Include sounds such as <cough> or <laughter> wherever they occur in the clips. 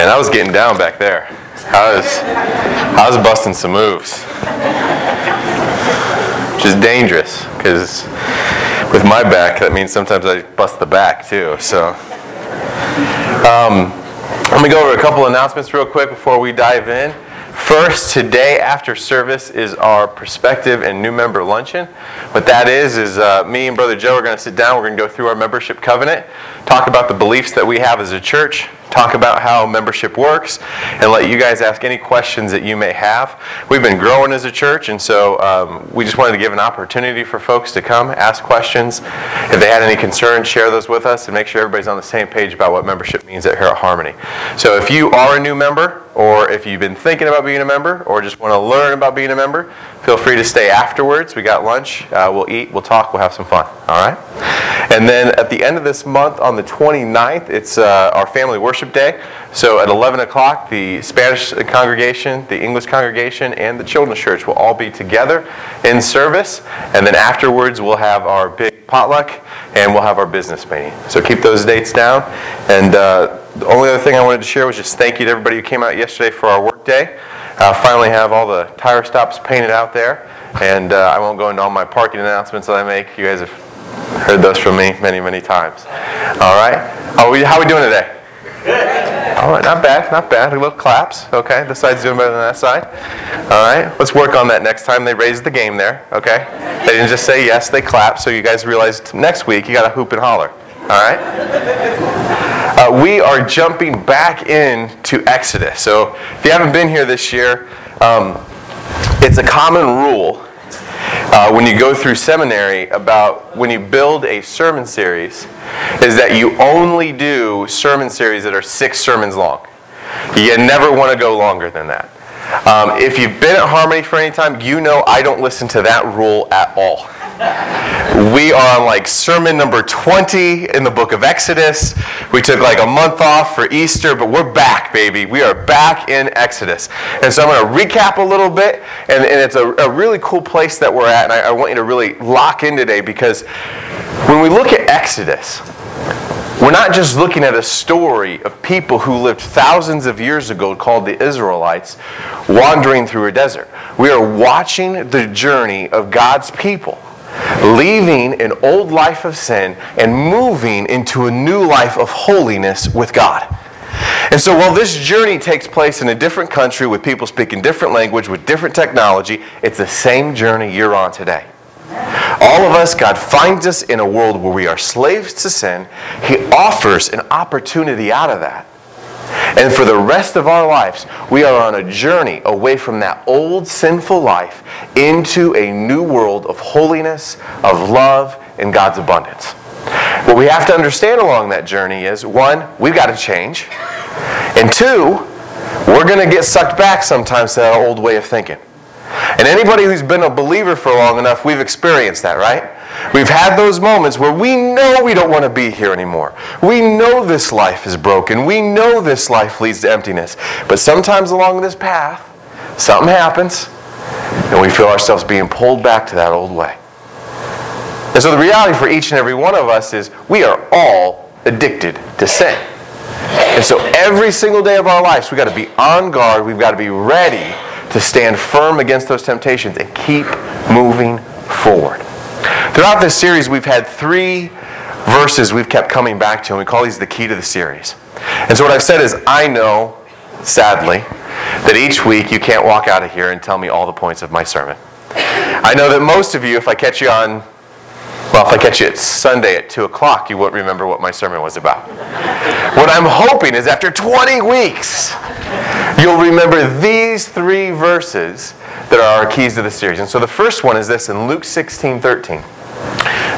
Man, I was getting down back there. I was, I was busting some moves. Which is dangerous, because with my back, that means sometimes I bust the back too. So, um, let me go over a couple announcements real quick before we dive in. First, today after service is our prospective and new member luncheon. What that is, is uh, me and Brother Joe are going to sit down. We're going to go through our membership covenant, talk about the beliefs that we have as a church, talk about how membership works, and let you guys ask any questions that you may have. We've been growing as a church, and so um, we just wanted to give an opportunity for folks to come, ask questions. If they had any concerns, share those with us, and make sure everybody's on the same page about what membership means at Herald Harmony. So if you are a new member, or if you've been thinking about being a member, or just want to learn about being a member, feel free to stay afterwards. We got lunch. Uh, we'll eat, we'll talk, we'll have some fun. All right? And then at the end of this month, on the 29th, it's uh, our family worship day. So at 11 o'clock, the Spanish congregation, the English congregation, and the children's church will all be together in service. And then afterwards, we'll have our big potluck and we'll have our business meeting. So keep those dates down. And uh, the only other thing I wanted to share was just thank you to everybody who came out yesterday for our work day. Uh, finally have all the tire stops painted out there. And uh, I won't go into all my parking announcements that I make. You guys have heard those from me many, many times. All right? How are we, how are we doing today? All right, not bad, not bad. A little claps. Okay, this side's doing better than that side. All right, let's work on that next time they raised the game there. Okay, they didn't just say yes, they clapped. So you guys realized next week you got to hoop and holler. All right. Uh, we are jumping back into Exodus. So if you haven't been here this year, um, it's a common rule uh, when you go through seminary about when you build a sermon series is that you only do sermon series that are six sermons long. You never want to go longer than that. Um, if you've been at Harmony for any time, you know I don't listen to that rule at all. We are on like sermon number 20 in the book of Exodus. We took like a month off for Easter, but we're back, baby. We are back in Exodus. And so I'm going to recap a little bit, and, and it's a, a, really cool place that we're at, and I, I want you to really lock in today because when we look at Exodus, we're not just looking at a story of people who lived thousands of years ago called the Israelites wandering through a desert. We are watching the journey of God's people leaving an old life of sin and moving into a new life of holiness with God. And so while this journey takes place in a different country with people speaking different language with different technology, it's the same journey you're on today. All of us, God finds us in a world where we are slaves to sin. He offers an opportunity out of that. And for the rest of our lives, we are on a journey away from that old sinful life into a new world of holiness, of love, and God's abundance. What we have to understand along that journey is one, we've got to change. And two, we're going to get sucked back sometimes to that old way of thinking. And anybody who's been a believer for long enough, we've experienced that, right? We've had those moments where we know we don't want to be here anymore. We know this life is broken. We know this life leads to emptiness. But sometimes along this path, something happens, and we feel ourselves being pulled back to that old way. And so the reality for each and every one of us is we are all addicted to sin. And so every single day of our lives, we've got to be on guard. We've got to be ready to stand firm against those temptations and keep moving forward. Throughout this series, we've had three verses we've kept coming back to, and we call these the key to the series. And so, what I've said is, I know, sadly, that each week you can't walk out of here and tell me all the points of my sermon. I know that most of you, if I catch you on well, if I catch you at Sunday at 2 o'clock, you won't remember what my sermon was about. what I'm hoping is after 20 weeks, you'll remember these three verses that are our keys to the series. And so the first one is this in Luke 16 13.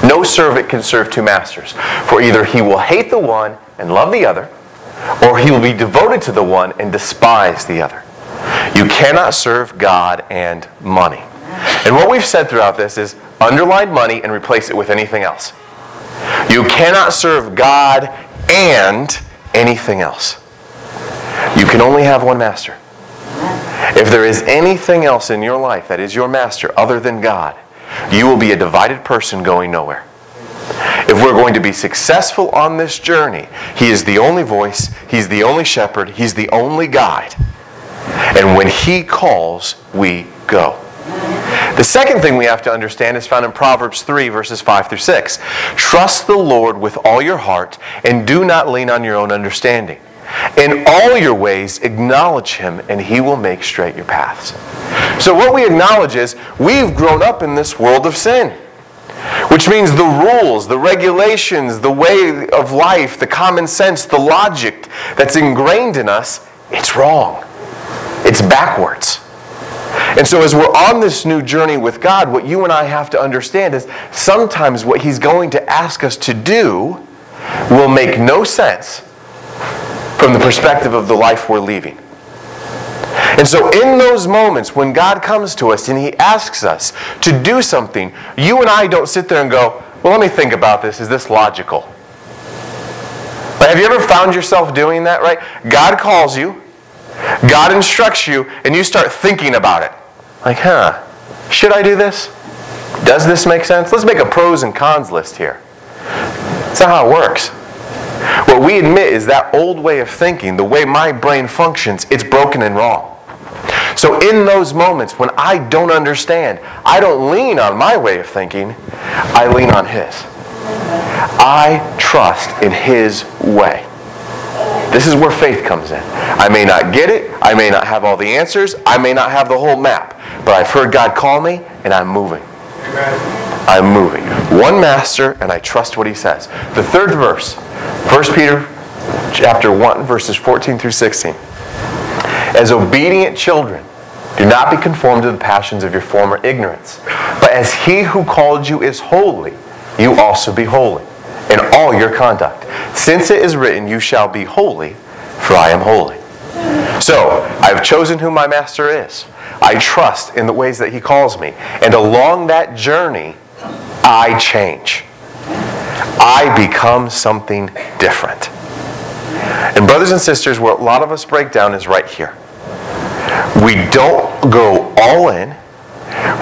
No servant can serve two masters, for either he will hate the one and love the other, or he will be devoted to the one and despise the other. You cannot serve God and money. And what we've said throughout this is underline money and replace it with anything else. You cannot serve God and anything else. You can only have one master. If there is anything else in your life that is your master other than God, you will be a divided person going nowhere. If we're going to be successful on this journey, He is the only voice, He's the only shepherd, He's the only guide. And when He calls, we go. The second thing we have to understand is found in Proverbs 3, verses 5 through 6. Trust the Lord with all your heart and do not lean on your own understanding. In all your ways, acknowledge him, and he will make straight your paths. So, what we acknowledge is we've grown up in this world of sin, which means the rules, the regulations, the way of life, the common sense, the logic that's ingrained in us, it's wrong. It's backwards. And so, as we're on this new journey with God, what you and I have to understand is sometimes what He's going to ask us to do will make no sense from the perspective of the life we're leaving. And so, in those moments when God comes to us and He asks us to do something, you and I don't sit there and go, Well, let me think about this. Is this logical? Have you ever found yourself doing that, right? God calls you, God instructs you, and you start thinking about it. Like, huh, should I do this? Does this make sense? Let's make a pros and cons list here. That's not how it works. What we admit is that old way of thinking, the way my brain functions, it's broken and wrong. So, in those moments when I don't understand, I don't lean on my way of thinking, I lean on His. I trust in His way. This is where faith comes in. I may not get it, I may not have all the answers, I may not have the whole map, but I've heard God call me and I'm moving. I'm moving. One master and I trust what he says. The third verse, 1 Peter chapter 1 verses 14 through 16. As obedient children, do not be conformed to the passions of your former ignorance, but as he who called you is holy, you also be holy in all your conduct. Since it is written, You shall be holy, for I am holy. So, I've chosen who my master is. I trust in the ways that he calls me. And along that journey, I change. I become something different. And, brothers and sisters, where a lot of us break down is right here. We don't go all in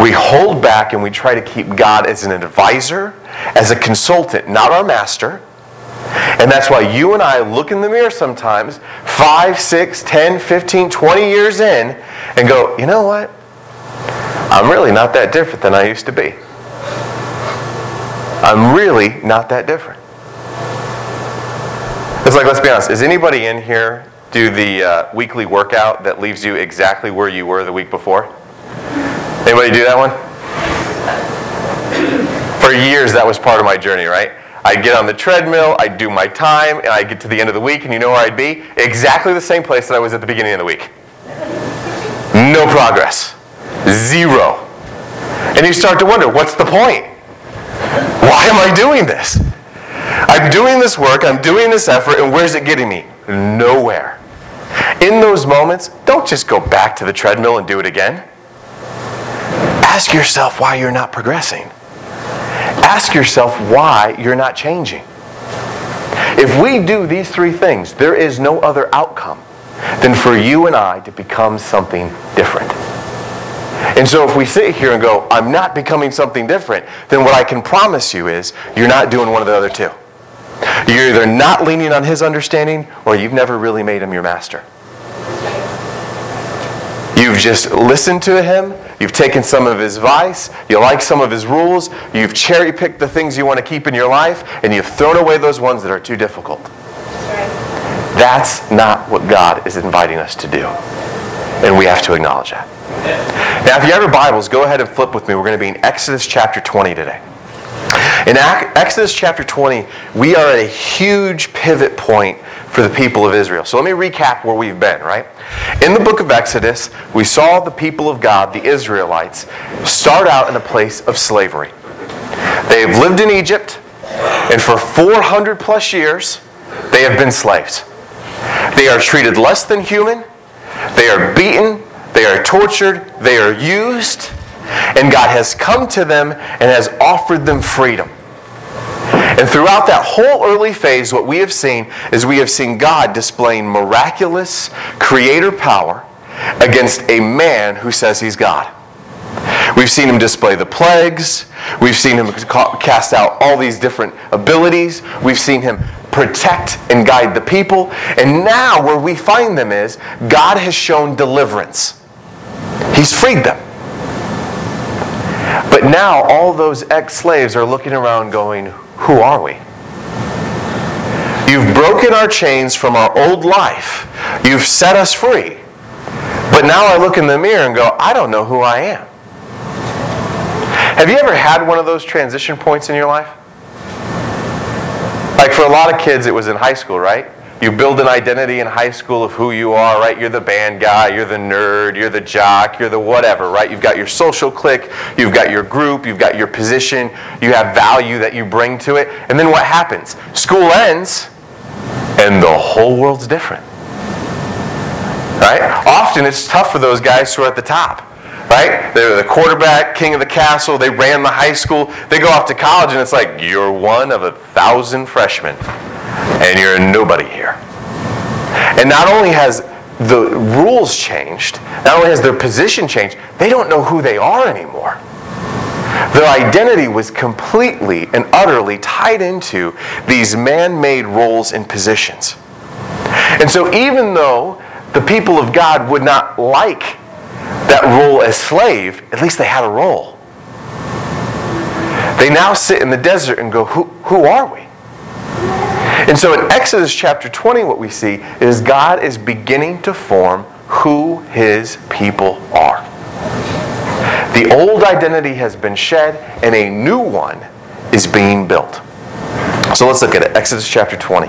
we hold back and we try to keep God as an advisor, as a consultant, not our master. And that's why you and I look in the mirror sometimes, 5, 6, 10, 15, 20 years in, and go, you know what? I'm really not that different than I used to be. I'm really not that different. It's like, let's be honest, is anybody in here do the uh, weekly workout that leaves you exactly where you were the week before? Anybody do that one? For years, that was part of my journey, right? I'd get on the treadmill, I'd do my time, and I'd get to the end of the week, and you know where I'd be? Exactly the same place that I was at the beginning of the week. No progress. Zero. And you start to wonder, what's the point? Why am I doing this? I'm doing this work, I'm doing this effort, and where's it getting me? Nowhere. In those moments, don't just go back to the treadmill and do it again. Ask yourself why you're not progressing. Ask yourself why you're not changing. If we do these three things, there is no other outcome than for you and I to become something different. And so if we sit here and go, I'm not becoming something different, then what I can promise you is you're not doing one of the other two. You're either not leaning on his understanding or you've never really made him your master. You've just listened to him. You've taken some of his advice. You like some of his rules. You've cherry picked the things you want to keep in your life, and you've thrown away those ones that are too difficult. That's not what God is inviting us to do. And we have to acknowledge that. Now, if you have your Bibles, go ahead and flip with me. We're going to be in Exodus chapter 20 today. In Exodus chapter 20, we are at a huge pivot point for the people of Israel. So let me recap where we've been, right? In the book of Exodus, we saw the people of God, the Israelites, start out in a place of slavery. They have lived in Egypt, and for 400 plus years, they have been slaves. They are treated less than human, they are beaten, they are tortured, they are used, and God has come to them and has offered them freedom. And throughout that whole early phase, what we have seen is we have seen God displaying miraculous creator power against a man who says he's God. We've seen him display the plagues. We've seen him cast out all these different abilities. We've seen him protect and guide the people. And now, where we find them is God has shown deliverance, He's freed them. But now, all those ex slaves are looking around going, Who are we? You've broken our chains from our old life. You've set us free. But now I look in the mirror and go, I don't know who I am. Have you ever had one of those transition points in your life? Like for a lot of kids, it was in high school, right? You build an identity in high school of who you are, right? You're the band guy, you're the nerd, you're the jock, you're the whatever, right? You've got your social clique, you've got your group, you've got your position, you have value that you bring to it. And then what happens? School ends, and the whole world's different. Right? Often it's tough for those guys who are at the top. Right? They're the quarterback, king of the castle, they ran the high school. They go off to college and it's like, you're one of a thousand freshmen. And you're nobody here. And not only has the rules changed, not only has their position changed, they don't know who they are anymore. Their identity was completely and utterly tied into these man made roles and positions. And so, even though the people of God would not like that role as slave, at least they had a role. They now sit in the desert and go, Who, who are we? And so in Exodus chapter 20, what we see is God is beginning to form who his people are. The old identity has been shed, and a new one is being built. So let's look at it. Exodus chapter 20.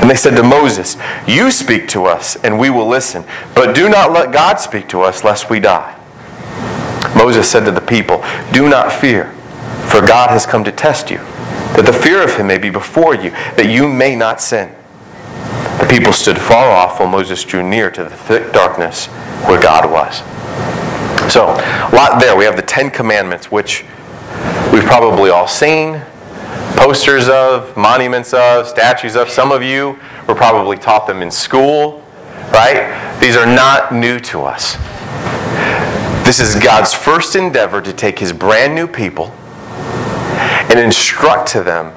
And they said to Moses, You speak to us, and we will listen, but do not let God speak to us, lest we die. Moses said to the people, Do not fear, for God has come to test you, that the fear of him may be before you, that you may not sin. The people stood far off while Moses drew near to the thick darkness where God was. So, a lot there. We have the Ten Commandments, which we've probably all seen posters of, monuments of, statues of. Some of you were probably taught them in school, right? These are not new to us. This is God's first endeavor to take his brand new people and instruct to them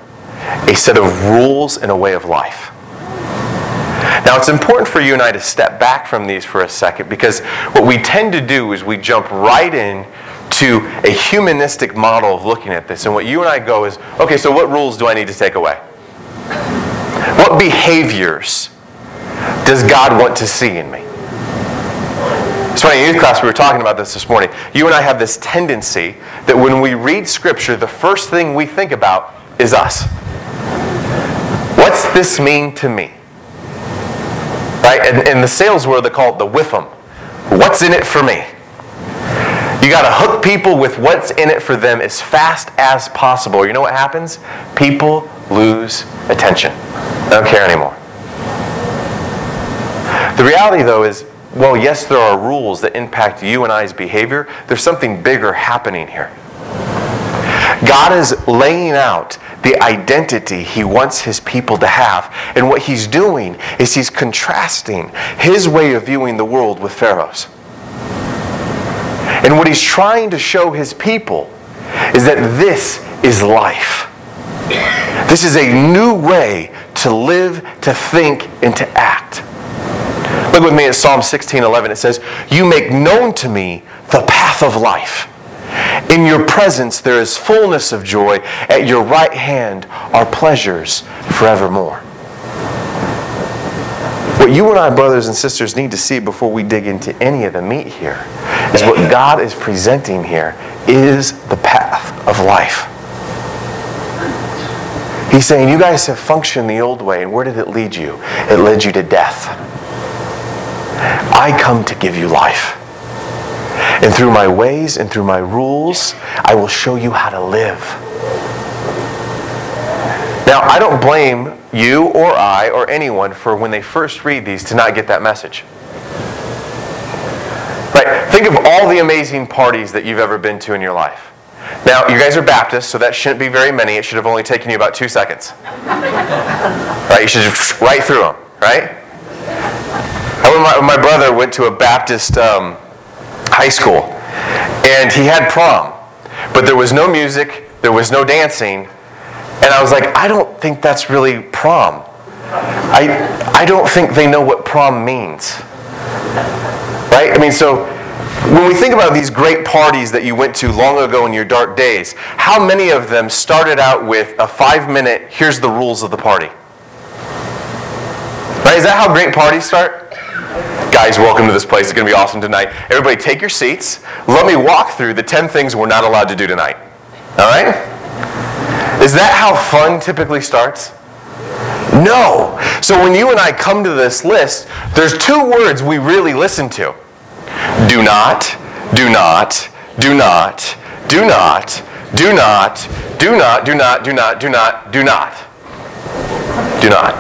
a set of rules and a way of life. Now, it's important for you and I to step back from these for a second because what we tend to do is we jump right in to a humanistic model of looking at this. And what you and I go is okay, so what rules do I need to take away? What behaviors does God want to see in me? It's in youth class, we were talking about this this morning. You and I have this tendency that when we read Scripture, the first thing we think about is us. What's this mean to me? Right? And in the sales world, they call it the whiffum. What's in it for me? You got to hook people with what's in it for them as fast as possible. You know what happens? People lose attention. They don't care anymore. The reality, though, is well, yes, there are rules that impact you and I's behavior. There's something bigger happening here. God is laying out the identity he wants his people to have. And what he's doing is he's contrasting his way of viewing the world with Pharaoh's. And what he's trying to show his people is that this is life. This is a new way to live, to think, and to act. Look with me at Psalm 16:11. It says, "You make known to me the path of life. In your presence there is fullness of joy. At your right hand are pleasures forevermore." What you and I, brothers and sisters, need to see before we dig into any of the meat here is what God is presenting here is the path of life. He's saying, You guys have functioned the old way, and where did it lead you? It led you to death. I come to give you life. And through my ways and through my rules, I will show you how to live. Now, I don't blame you or I or anyone for when they first read these to not get that message. Right? Think of all the amazing parties that you've ever been to in your life. Now, you guys are Baptists, so that shouldn't be very many. It should have only taken you about two seconds. Right? You should just right through them, right? My, my brother went to a Baptist um, high school, and he had prom, but there was no music, there was no dancing, and I was like, I don't think that's really prom. I, I don't think they know what prom means. Right? I mean, so when we think about these great parties that you went to long ago in your dark days, how many of them started out with a five minute, here's the rules of the party? Right? Is that how great parties start? Guys, welcome to this place. It's going to be awesome tonight. Everybody, take your seats. Let me walk through the 10 things we're not allowed to do tonight. All right? Is that how fun typically starts? No. So when you and I come to this list, there's two words we really listen to do not, do not, do not, do not, do not, do not, do not, do not, do not, do not. Do not.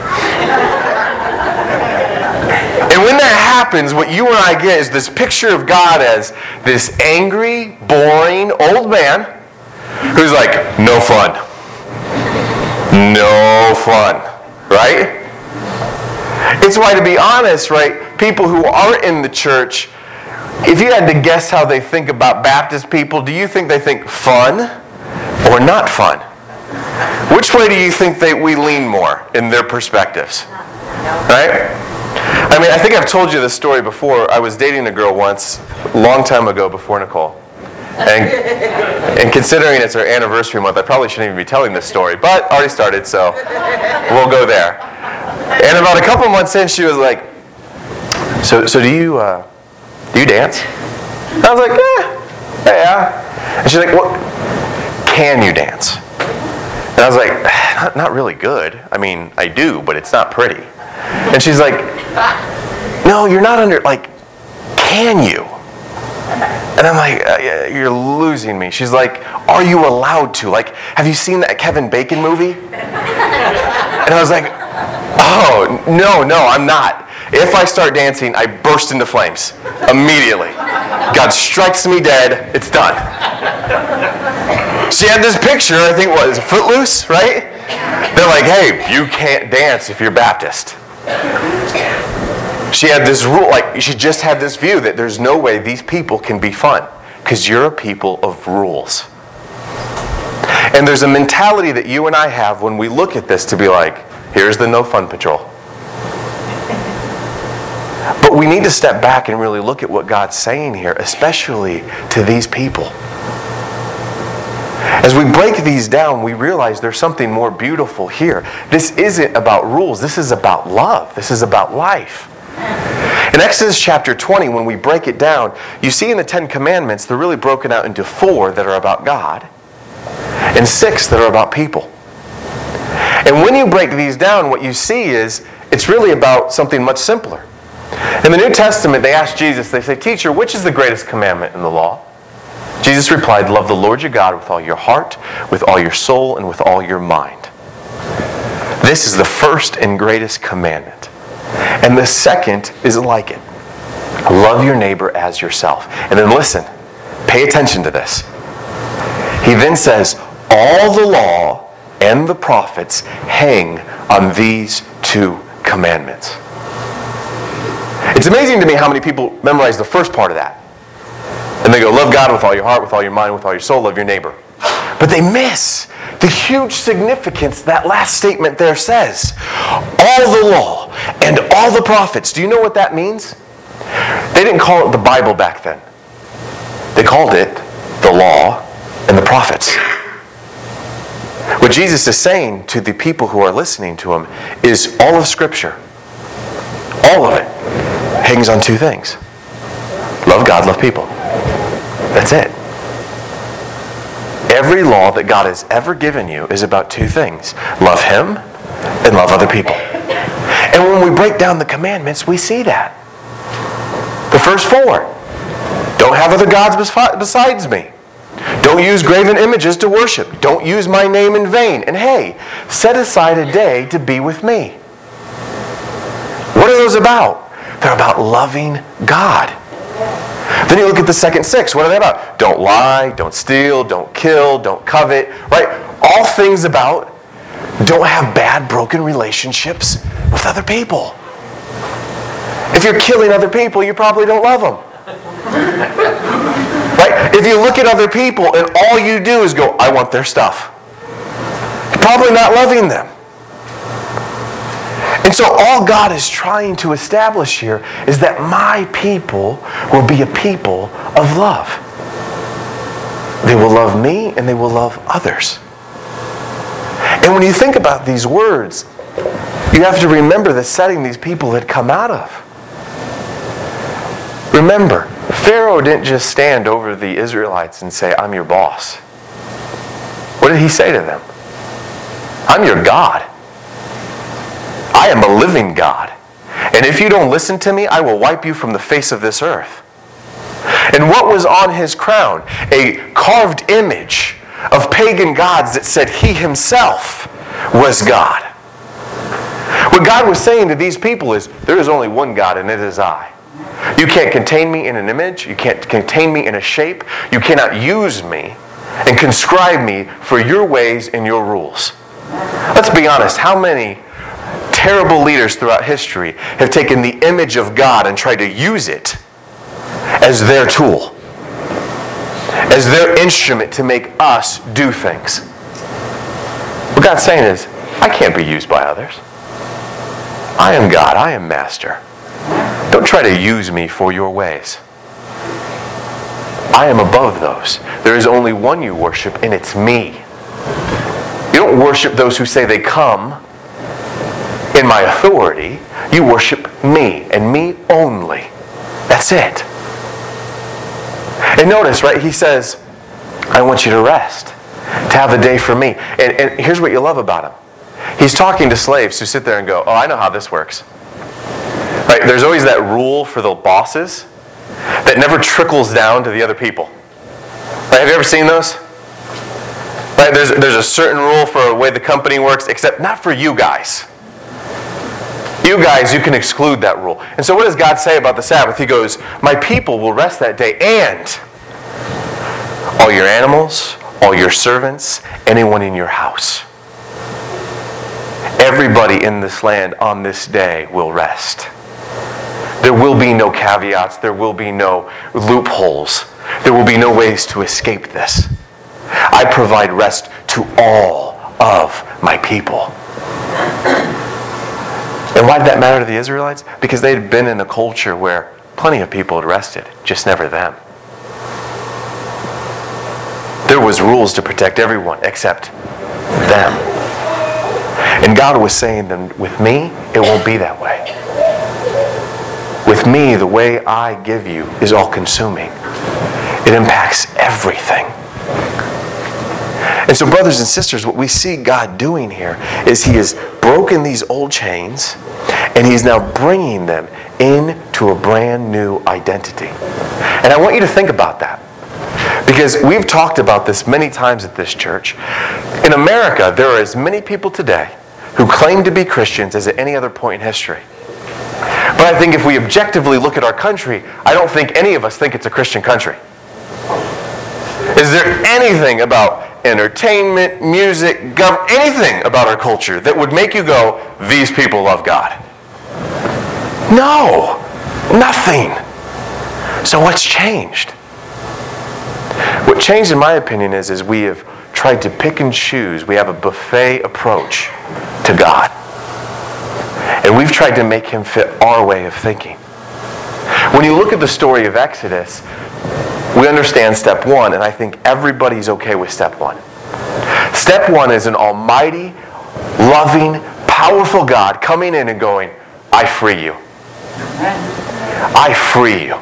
And when that happens, what you and I get is this picture of God as this angry, boring old man who's like, no fun. No fun. Right? It's why, to be honest, right, people who aren't in the church, if you had to guess how they think about Baptist people, do you think they think fun or not fun? Which way do you think that we lean more in their perspectives? Right? I mean, I think I've told you this story before. I was dating a girl once, long time ago before Nicole. And, and considering it's our anniversary month, I probably shouldn't even be telling this story, but already started, so we'll go there. And about a couple months in, she was like, "So, so do you, uh, do you dance?" I was like, "Yeah, yeah." And she's like, "What? Can you dance?" And I was like, not, not really good. I mean, I do, but it's not pretty." And she's like, No, you're not under, like, can you? And I'm like, uh, You're losing me. She's like, Are you allowed to? Like, have you seen that Kevin Bacon movie? <laughs> And I was like, Oh, no, no, I'm not. If I start dancing, I burst into flames immediately. God strikes me dead, it's done. She had this picture, I think, what is it, Footloose, right? They're like, hey, you can't dance if you're Baptist. She had this rule, like, she just had this view that there's no way these people can be fun because you're a people of rules. And there's a mentality that you and I have when we look at this to be like, here's the no fun patrol. But we need to step back and really look at what God's saying here, especially to these people. As we break these down, we realize there's something more beautiful here. This isn't about rules, this is about love, this is about life. In Exodus chapter 20, when we break it down, you see in the Ten Commandments, they're really broken out into four that are about God and six that are about people. And when you break these down, what you see is it's really about something much simpler. In the New Testament, they ask Jesus, they say, Teacher, which is the greatest commandment in the law? Jesus replied, Love the Lord your God with all your heart, with all your soul, and with all your mind. This is the first and greatest commandment. And the second is like it love your neighbor as yourself. And then listen, pay attention to this. He then says, All the law and the prophets hang on these two commandments. It's amazing to me how many people memorize the first part of that. And they go, Love God with all your heart, with all your mind, with all your soul, love your neighbor. But they miss the huge significance that last statement there says. All the law and all the prophets. Do you know what that means? They didn't call it the Bible back then, they called it the law and the prophets. What Jesus is saying to the people who are listening to him is all of Scripture, all of it, hangs on two things love God, love people. That's it. Every law that God has ever given you is about two things love Him and love other people. And when we break down the commandments, we see that. The first four don't have other gods besides me. Don't use graven images to worship. Don't use my name in vain. And hey, set aside a day to be with me. What are those about? They're about loving God. Then you look at the second six. What are they about? Don't lie, don't steal, don't kill, don't covet, right? All things about don't have bad, broken relationships with other people. If you're killing other people, you probably don't love them. <laughs> right? If you look at other people and all you do is go, I want their stuff, you're probably not loving them. And so, all God is trying to establish here is that my people will be a people of love. They will love me and they will love others. And when you think about these words, you have to remember the setting these people had come out of. Remember, Pharaoh didn't just stand over the Israelites and say, I'm your boss. What did he say to them? I'm your God. I am a living God. And if you don't listen to me, I will wipe you from the face of this earth. And what was on his crown? A carved image of pagan gods that said he himself was God. What God was saying to these people is there is only one God, and it is I. You can't contain me in an image, you can't contain me in a shape, you cannot use me and conscribe me for your ways and your rules. Let's be honest, how many terrible leaders throughout history have taken the image of God and tried to use it as their tool, as their instrument to make us do things. What God's saying is, I can't be used by others. I am God, I am master. Don't try to use me for your ways. I am above those. There is only one you worship, and it's me. You don't worship those who say they come in my authority, you worship me and me only. That's it. And notice, right, he says, I want you to rest, to have a day for me. And, and here's what you love about him he's talking to slaves who sit there and go, Oh, I know how this works. Right? There's always that rule for the bosses that never trickles down to the other people. Right? Have you ever seen those? Right? There's, there's a certain rule for the way the company works, except not for you guys. You guys, you can exclude that rule. And so, what does God say about the Sabbath? He goes, My people will rest that day, and all your animals, all your servants, anyone in your house. Everybody in this land on this day will rest. There will be no caveats, there will be no loopholes, there will be no ways to escape this. I provide rest to all of my people. And why did that matter to the Israelites? Because they had been in a culture where plenty of people had rested, just never them. There was rules to protect everyone except them. And God was saying that with me, it won't be that way. With me, the way I give you is all consuming. It impacts everything. And so, brothers and sisters, what we see God doing here is He has broken these old chains and He's now bringing them into a brand new identity. And I want you to think about that. Because we've talked about this many times at this church. In America, there are as many people today who claim to be Christians as at any other point in history. But I think if we objectively look at our country, I don't think any of us think it's a Christian country. Is there anything about entertainment, music, gov- anything about our culture that would make you go, these people love God? No, nothing. So what's changed? What changed, in my opinion, is, is we have tried to pick and choose. We have a buffet approach to God. And we've tried to make him fit our way of thinking. When you look at the story of Exodus, we understand step one, and I think everybody's okay with step one. Step one is an almighty, loving, powerful God coming in and going, I free you. I free you.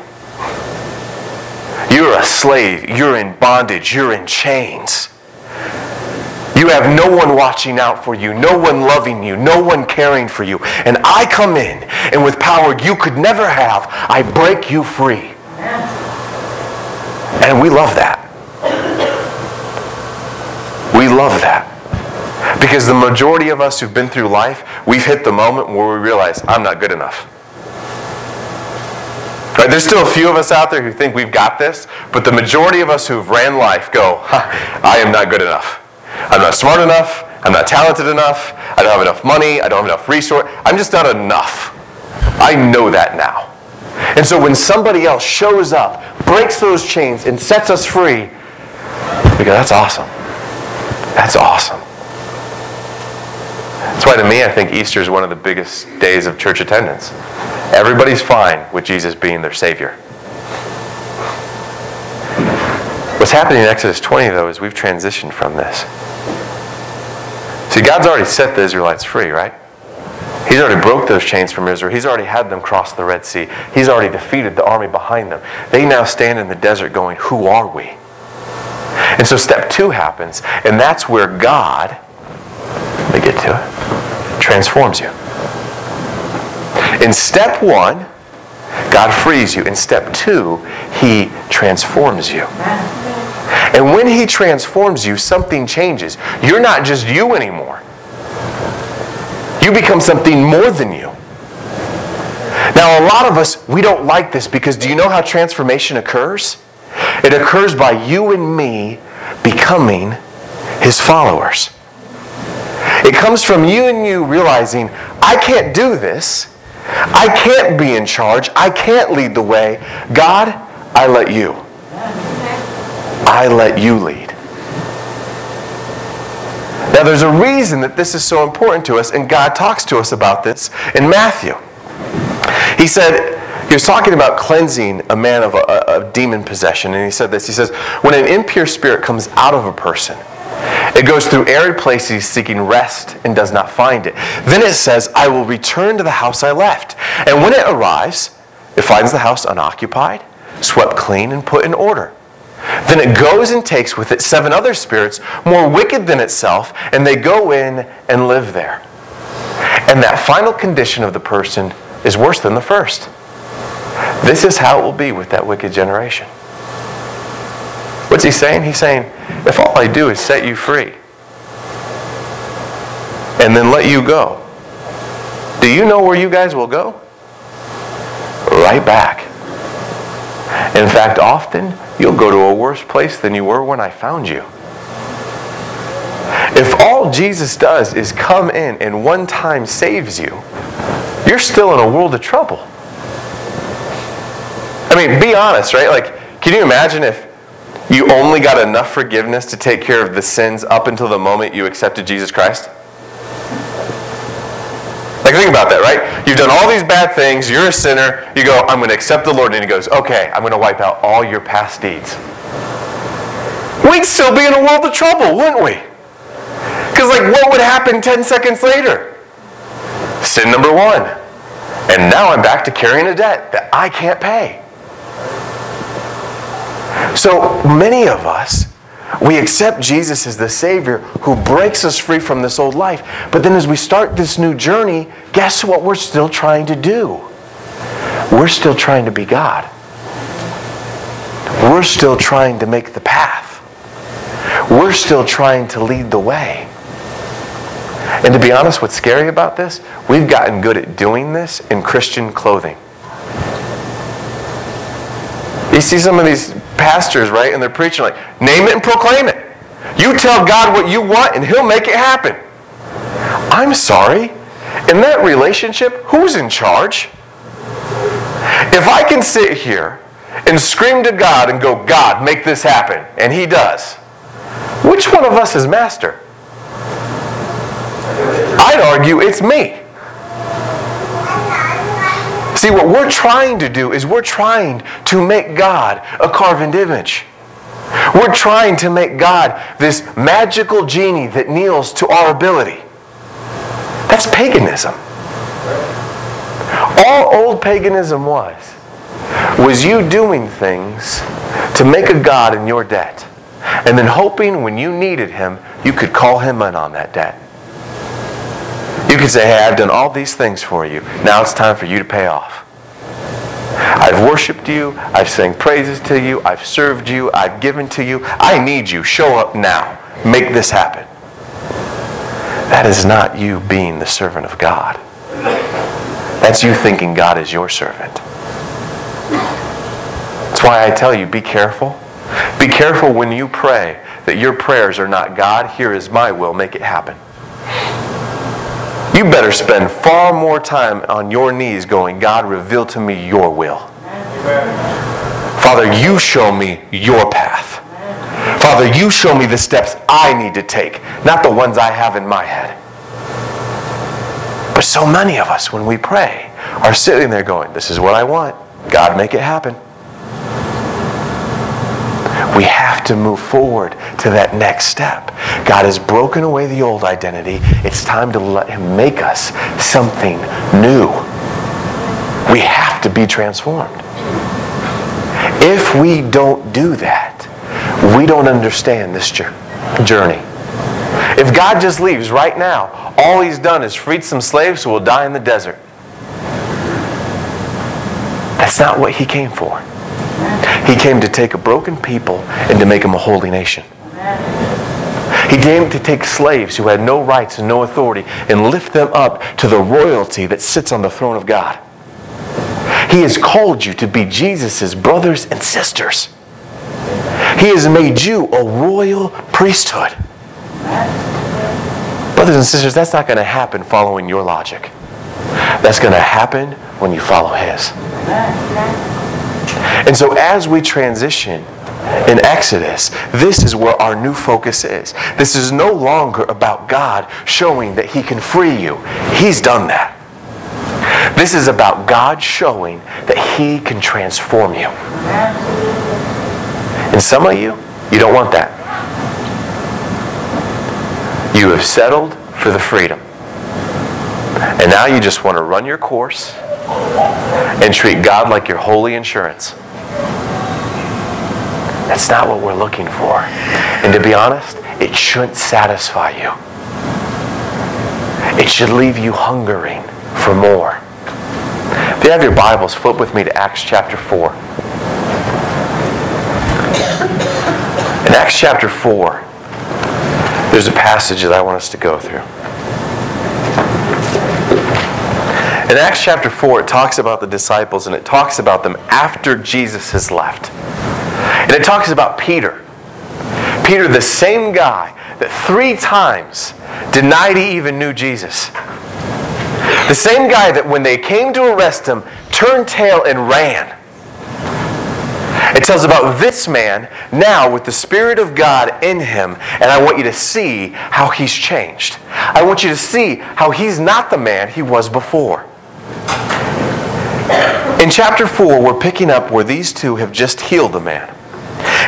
You're a slave. You're in bondage. You're in chains. You have no one watching out for you, no one loving you, no one caring for you. And I come in, and with power you could never have, I break you free. And we love that. We love that. Because the majority of us who've been through life, we've hit the moment where we realize, I'm not good enough. Right? There's still a few of us out there who think we've got this, but the majority of us who've ran life go, I am not good enough. I'm not smart enough. I'm not talented enough. I don't have enough money. I don't have enough resource. I'm just not enough. I know that now. And so when somebody else shows up, breaks those chains, and sets us free, we go, that's awesome. That's awesome. That's why to me, I think Easter is one of the biggest days of church attendance. Everybody's fine with Jesus being their Savior. What's happening in Exodus 20, though, is we've transitioned from this. See, God's already set the Israelites free, right? He's already broke those chains from Israel. He's already had them cross the Red Sea. He's already defeated the army behind them. They now stand in the desert going, Who are we? And so step two happens, and that's where God, let me get to it, transforms you. In step one, God frees you. In step two, He transforms you. And when He transforms you, something changes. You're not just you anymore. You become something more than you. Now, a lot of us, we don't like this because do you know how transformation occurs? It occurs by you and me becoming His followers. It comes from you and you realizing, I can't do this. I can't be in charge. I can't lead the way. God, I let you. I let you lead. Now, there's a reason that this is so important to us, and God talks to us about this in Matthew. He said, he was talking about cleansing a man of a, a, demon possession, and he said this. He says, When an impure spirit comes out of a person, it goes through arid places seeking rest and does not find it. Then it says, I will return to the house I left. And when it arrives, it finds the house unoccupied, swept clean, and put in order. Then it goes and takes with it seven other spirits more wicked than itself, and they go in and live there. And that final condition of the person is worse than the first. This is how it will be with that wicked generation. What's he saying? He's saying, if all I do is set you free and then let you go, do you know where you guys will go? Right back. In fact, often you'll go to a worse place than you were when I found you. If all Jesus does is come in and one time saves you, you're still in a world of trouble. I mean, be honest, right? Like, can you imagine if you only got enough forgiveness to take care of the sins up until the moment you accepted Jesus Christ? Like, think about that, right? You've done all these bad things. You're a sinner. You go, I'm going to accept the Lord. And He goes, okay, I'm going to wipe out all your past deeds. We'd still be in a world of trouble, wouldn't we? Because, like, what would happen 10 seconds later? Sin number one. And now I'm back to carrying a debt that I can't pay. So many of us, we accept Jesus as the Savior who breaks us free from this old life. But then as we start this new journey, guess what we're still trying to do? We're still trying to be God. we're still trying to make the path. We're still trying to lead the way. And to be honest, what's scary about this? We've gotten good at doing this in Christian clothing. You see some of these pastors, right? And they're preaching like, name it and proclaim it. You tell God what you want and He'll make it happen. I'm sorry. In that relationship, who's in charge? If I can sit here and scream to God and go, God, make this happen, and He does, which one of us is master? I'd argue it's me. See, what we're trying to do is we're trying to make God a carved image. We're trying to make God this magical genie that kneels to our ability. That's paganism. All old paganism was was you doing things to make a God in your debt and then hoping when you needed him, you could call him in on that debt. You could say, Hey, I've done all these things for you. Now it's time for you to pay off. I've worshiped you. I've sang praises to you. I've served you. I've given to you. I need you. Show up now. Make this happen. That is not you being the servant of God. That's you thinking God is your servant. That's why I tell you be careful. Be careful when you pray that your prayers are not God, here is my will, make it happen. You better spend far more time on your knees going, God, reveal to me your will. Father, you show me your path. Father, you show me the steps I need to take, not the ones I have in my head. But so many of us, when we pray, are sitting there going, This is what I want. God, make it happen. We have to move forward to that next step. God has broken away the old identity. It's time to let Him make us something new. We have to be transformed. If we don't do that, we don't understand this journey. If God just leaves right now, all He's done is freed some slaves who will die in the desert. That's not what He came for. He came to take a broken people and to make them a holy nation. He came to take slaves who had no rights and no authority and lift them up to the royalty that sits on the throne of God. He has called you to be Jesus' brothers and sisters. He has made you a royal priesthood. Brothers and sisters, that's not going to happen following your logic. That's going to happen when you follow His. And so as we transition in Exodus, this is where our new focus is. This is no longer about God showing that He can free you. He's done that. This is about God showing that He can transform you. And some of you, you don't want that. You have settled for the freedom. And now you just want to run your course and treat God like your holy insurance. That's not what we're looking for. And to be honest, it shouldn't satisfy you. It should leave you hungering for more. If you have your Bibles, flip with me to Acts chapter 4. In Acts chapter 4, there's a passage that I want us to go through. In Acts chapter 4, it talks about the disciples and it talks about them after Jesus has left. And it talks about Peter. Peter, the same guy that three times denied he even knew Jesus. The same guy that when they came to arrest him, turned tail and ran. It tells about this man now with the Spirit of God in him, and I want you to see how he's changed. I want you to see how he's not the man he was before. In chapter 4, we're picking up where these two have just healed the man.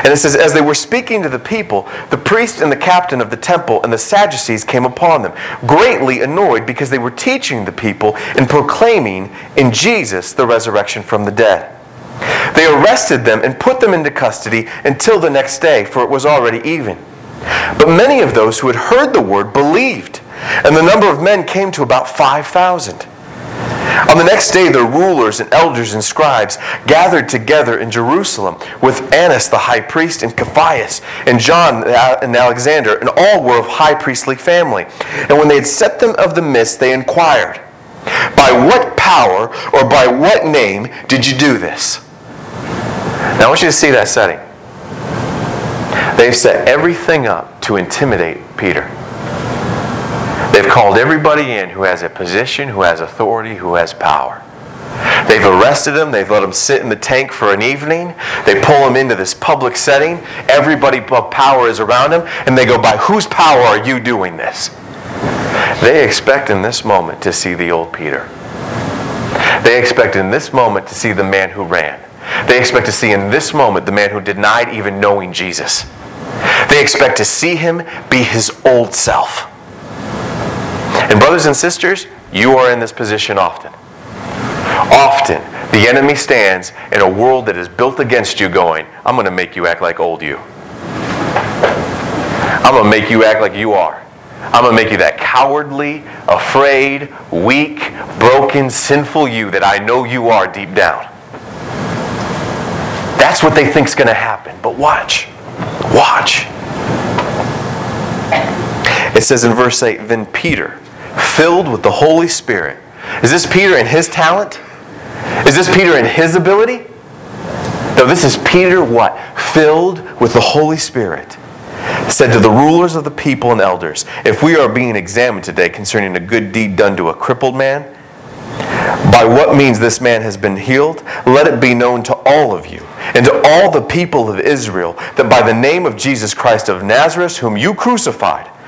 And it says, As they were speaking to the people, the priest and the captain of the temple and the Sadducees came upon them, greatly annoyed because they were teaching the people and proclaiming in Jesus the resurrection from the dead. They arrested them and put them into custody until the next day, for it was already even. But many of those who had heard the word believed, and the number of men came to about 5,000. On the next day, the rulers and elders and scribes gathered together in Jerusalem with Annas the high priest and Caiaphas and John and Alexander, and all were of high priestly family. And when they had set them of the midst, they inquired, By what power or by what name did you do this? Now I want you to see that setting. They've set everything up to intimidate Peter. They've called everybody in who has a position, who has authority, who has power. They've arrested them. They've let them sit in the tank for an evening. They pull them into this public setting. Everybody of power is around them. And they go, By whose power are you doing this? They expect in this moment to see the old Peter. They expect in this moment to see the man who ran. They expect to see in this moment the man who denied even knowing Jesus. They expect to see him be his old self. And, brothers and sisters, you are in this position often. Often, the enemy stands in a world that is built against you, going, I'm going to make you act like old you. I'm going to make you act like you are. I'm going to make you that cowardly, afraid, weak, broken, sinful you that I know you are deep down. That's what they think is going to happen. But watch. Watch. It says in verse 8 Then Peter, filled with the Holy Spirit. Is this Peter and his talent? Is this Peter and his ability? No, this is Peter what? Filled with the Holy Spirit. Said to the rulers of the people and elders, If we are being examined today concerning a good deed done to a crippled man, by what means this man has been healed, let it be known to all of you and to all the people of Israel that by the name of Jesus Christ of Nazareth, whom you crucified,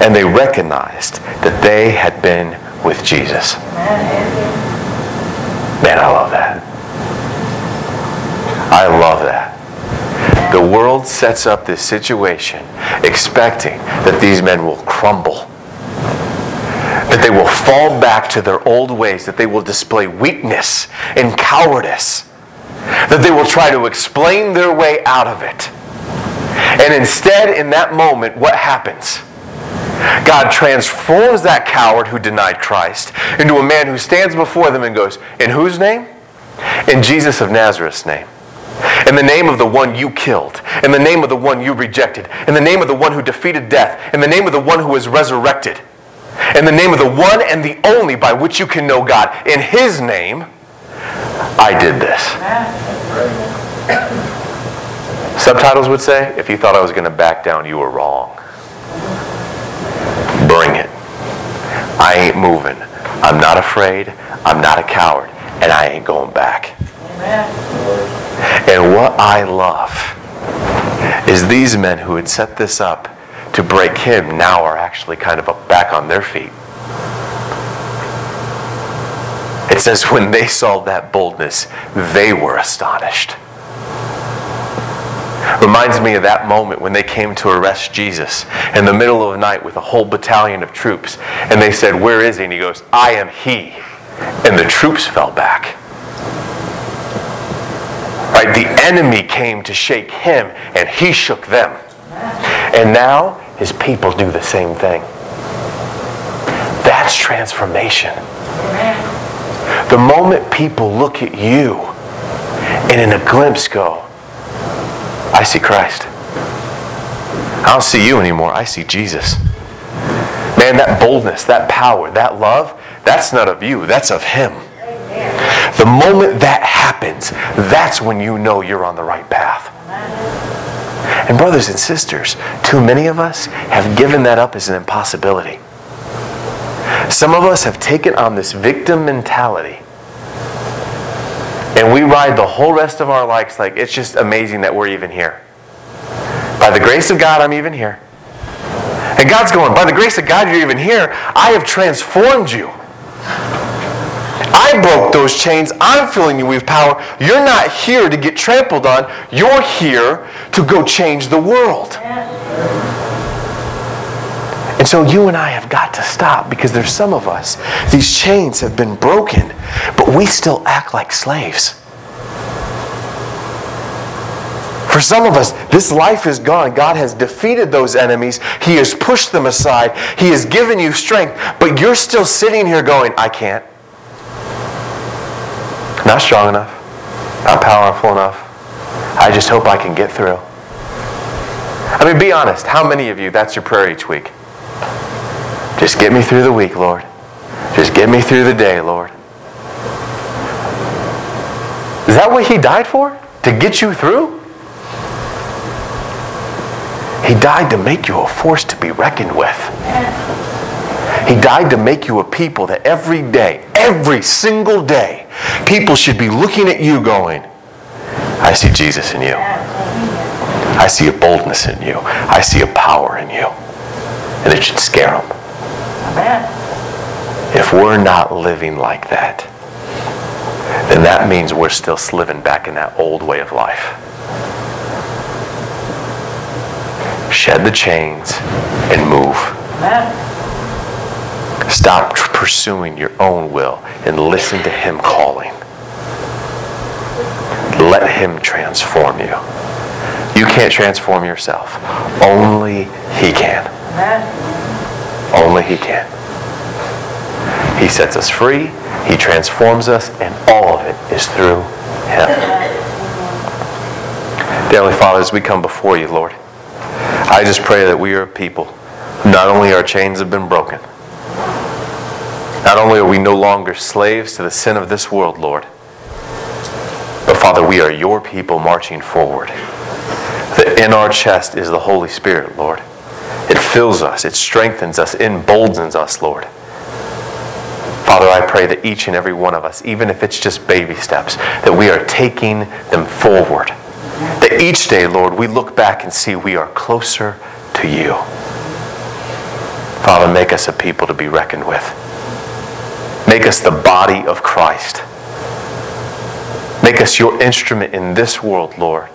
and they recognized that they had been with Jesus. Man, I love that. I love that. The world sets up this situation expecting that these men will crumble, that they will fall back to their old ways, that they will display weakness and cowardice, that they will try to explain their way out of it. And instead, in that moment, what happens? God transforms that coward who denied Christ into a man who stands before them and goes, In whose name? In Jesus of Nazareth's name. In the name of the one you killed. In the name of the one you rejected. In the name of the one who defeated death. In the name of the one who was resurrected. In the name of the one and the only by which you can know God. In his name, I did this. Subtitles would say, if you thought I was going to back down, you were wrong. I ain't moving. I'm not afraid. I'm not a coward. And I ain't going back. Amen. And what I love is these men who had set this up to break him now are actually kind of back on their feet. It says, when they saw that boldness, they were astonished. Reminds me of that moment when they came to arrest Jesus in the middle of the night with a whole battalion of troops. And they said, Where is he? And he goes, I am he. And the troops fell back. Right? The enemy came to shake him, and he shook them. And now his people do the same thing. That's transformation. The moment people look at you and in a glimpse go, I see Christ. I don't see you anymore. I see Jesus. Man, that boldness, that power, that love, that's not of you, that's of Him. The moment that happens, that's when you know you're on the right path. And, brothers and sisters, too many of us have given that up as an impossibility. Some of us have taken on this victim mentality and we ride the whole rest of our lives like it's just amazing that we're even here. By the grace of God, I'm even here. And God's going, by the grace of God, you're even here. I have transformed you. I broke those chains. I'm filling you with power. You're not here to get trampled on. You're here to go change the world. And so you and I have got to stop because there's some of us, these chains have been broken, but we still act like slaves. For some of us, this life is gone. God has defeated those enemies. He has pushed them aside. He has given you strength, but you're still sitting here going, I can't. Not strong enough. Not powerful enough. I just hope I can get through. I mean, be honest. How many of you, that's your prayer each week? Just get me through the week, Lord. Just get me through the day, Lord. Is that what He died for? To get you through? He died to make you a force to be reckoned with. He died to make you a people that every day, every single day, people should be looking at you going, I see Jesus in you. I see a boldness in you. I see a power in you. And it should scare them. If we're not living like that, then that means we're still living back in that old way of life. Shed the chains and move. Stop pursuing your own will and listen to Him calling. Let Him transform you. You can't transform yourself. Only He can. Only He can. He sets us free, He transforms us, and all of it is through Him. Dear Heavenly Father, as we come before you, Lord, I just pray that we are a people. Not only our chains have been broken, not only are we no longer slaves to the sin of this world, Lord, but Father, we are your people marching forward. That in our chest is the Holy Spirit, Lord. It fills us, it strengthens us, emboldens us, Lord. Father, I pray that each and every one of us, even if it's just baby steps, that we are taking them forward that each day, Lord, we look back and see we are closer to you. Father, make us a people to be reckoned with. Make us the body of Christ. Make us your instrument in this world, Lord,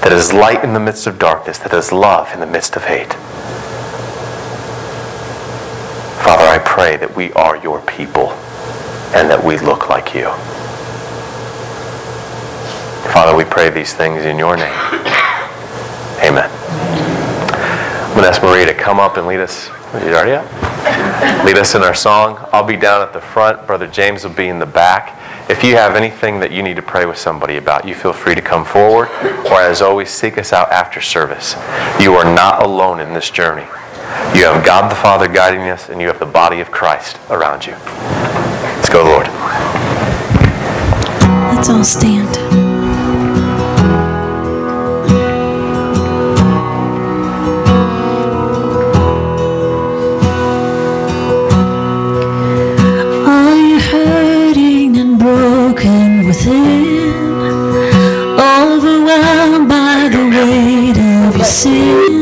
that is light in the midst of darkness, that is love in the midst of hate. Father, I pray that we are your people and that we look like you. Father, we pray these things in your name. Amen. I'm going to ask Marie to come up and lead us. It already up? Lead us in our song. I'll be down at the front. Brother James will be in the back. If you have anything that you need to pray with somebody about, you feel free to come forward. Or as always, seek us out after service. You are not alone in this journey. You have God the Father guiding us, and you have the body of Christ around you. Let's go, Lord. Let's all stand. I'm hurting and broken within, overwhelmed by the weight of your sin,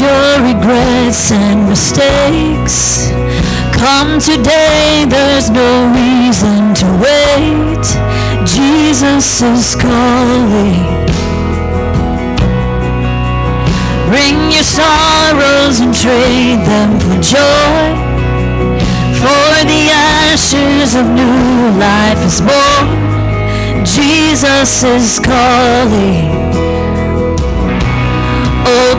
Your regrets and mistakes. Come today, there's no reason to wait. Jesus is calling. Bring your sorrows and trade them for joy. For the ashes of new life is born. Jesus is calling.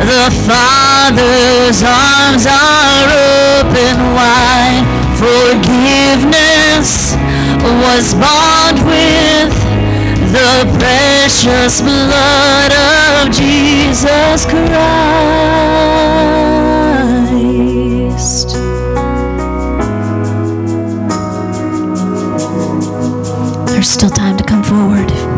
The Father's arms are open wide. Forgiveness was bought with the precious blood of Jesus Christ. There's still time to come forward.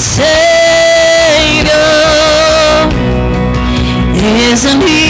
Savior! Isn't He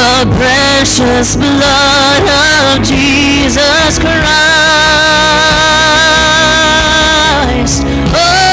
the precious blood of Jesus Christ. Oh,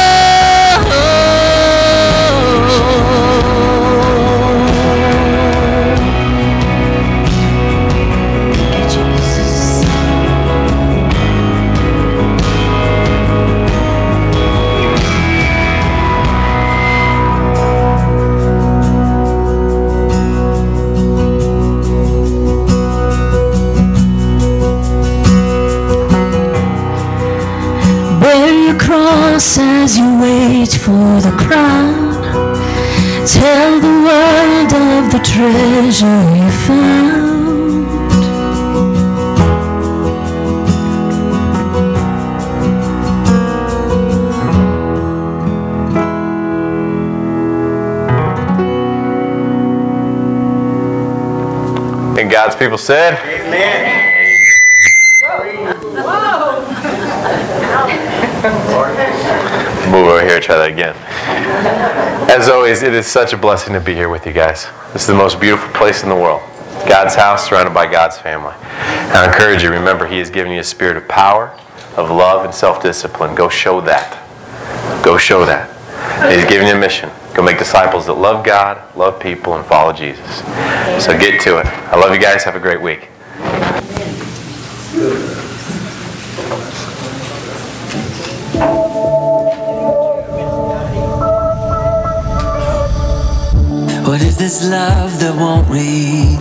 people said, Amen. Move over here try that again. As always, it is such a blessing to be here with you guys. This is the most beautiful place in the world. God's house surrounded by God's family. And I encourage you, remember, He has given you a spirit of power, of love, and self discipline. Go show that. Go show that. He's given you a mission. Go make disciples that love God, love people, and follow Jesus. So get to it. I love you guys. Have a great week. What is this love that won't relent?